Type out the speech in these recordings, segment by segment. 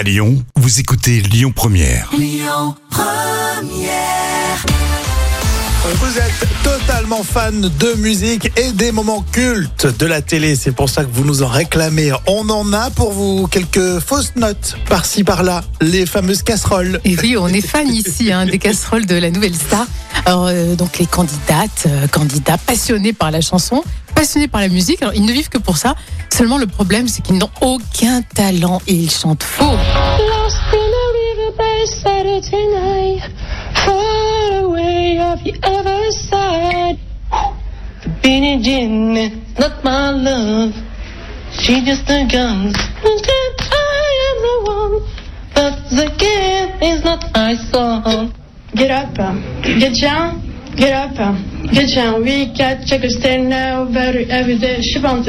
À Lyon, vous écoutez Lyon Première. Vous êtes totalement fan de musique et des moments cultes de la télé. C'est pour ça que vous nous en réclamez. On en a pour vous quelques fausses notes par-ci par-là. Les fameuses casseroles. Et oui, on est fan ici hein, des casseroles de la nouvelle star. Alors, euh, donc les candidates, euh, candidats passionnés par la chanson, passionnés par la musique. Alors, ils ne vivent que pour ça. Seulement, le problème, c'est qu'ils n'ont aucun talent et ils chantent faux. Get up, get down, get up, um, get down. We got check a stand now, better every day. Je sais pas,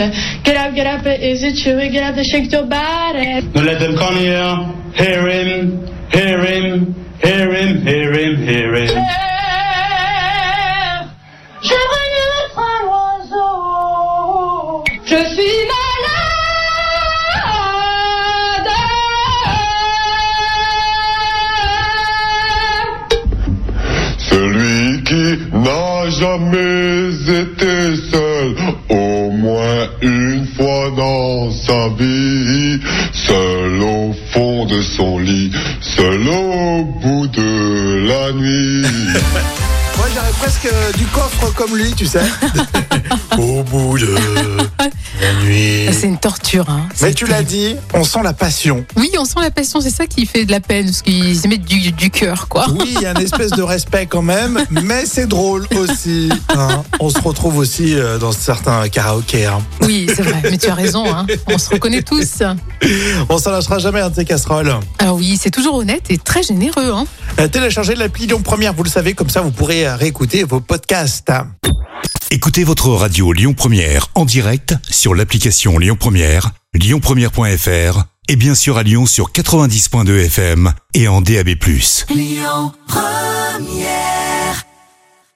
Get up, get up, is it you? Get up, shake your body. No let them come here. Hear him, hear him, hear him, hear him, hear him. J'aimerais être un oiseau. Je suis malade. Jamais été seul, au moins une fois dans sa vie, seul au fond de son lit, seul au bout de la nuit. Moi, j'aurais presque euh, du coffre comme lui, tu sais. Au bout de. C'est une torture. Hein. Mais tu l'as dit, on sent la passion. Oui, on sent la passion, c'est ça qui fait de la peine, parce qu'ils y mettent du, du cœur, quoi. Oui, il y a une espèce de respect quand même, mais c'est drôle aussi. hein. On se retrouve aussi euh, dans certains karaokés. hein. Oui, c'est vrai, mais tu as raison, on se reconnaît tous. On s'en lâchera jamais un de ces casseroles. Alors oui, c'est toujours honnête et très généreux. Euh, Téléchargez l'appli Lyon Première, vous le savez, comme ça vous pourrez euh, réécouter vos podcasts. Écoutez votre radio Lyon Première en direct sur l'application Lyon Première, lyonpremière.fr et bien sûr à Lyon sur 90.2 FM et en DAB+. Lyon Première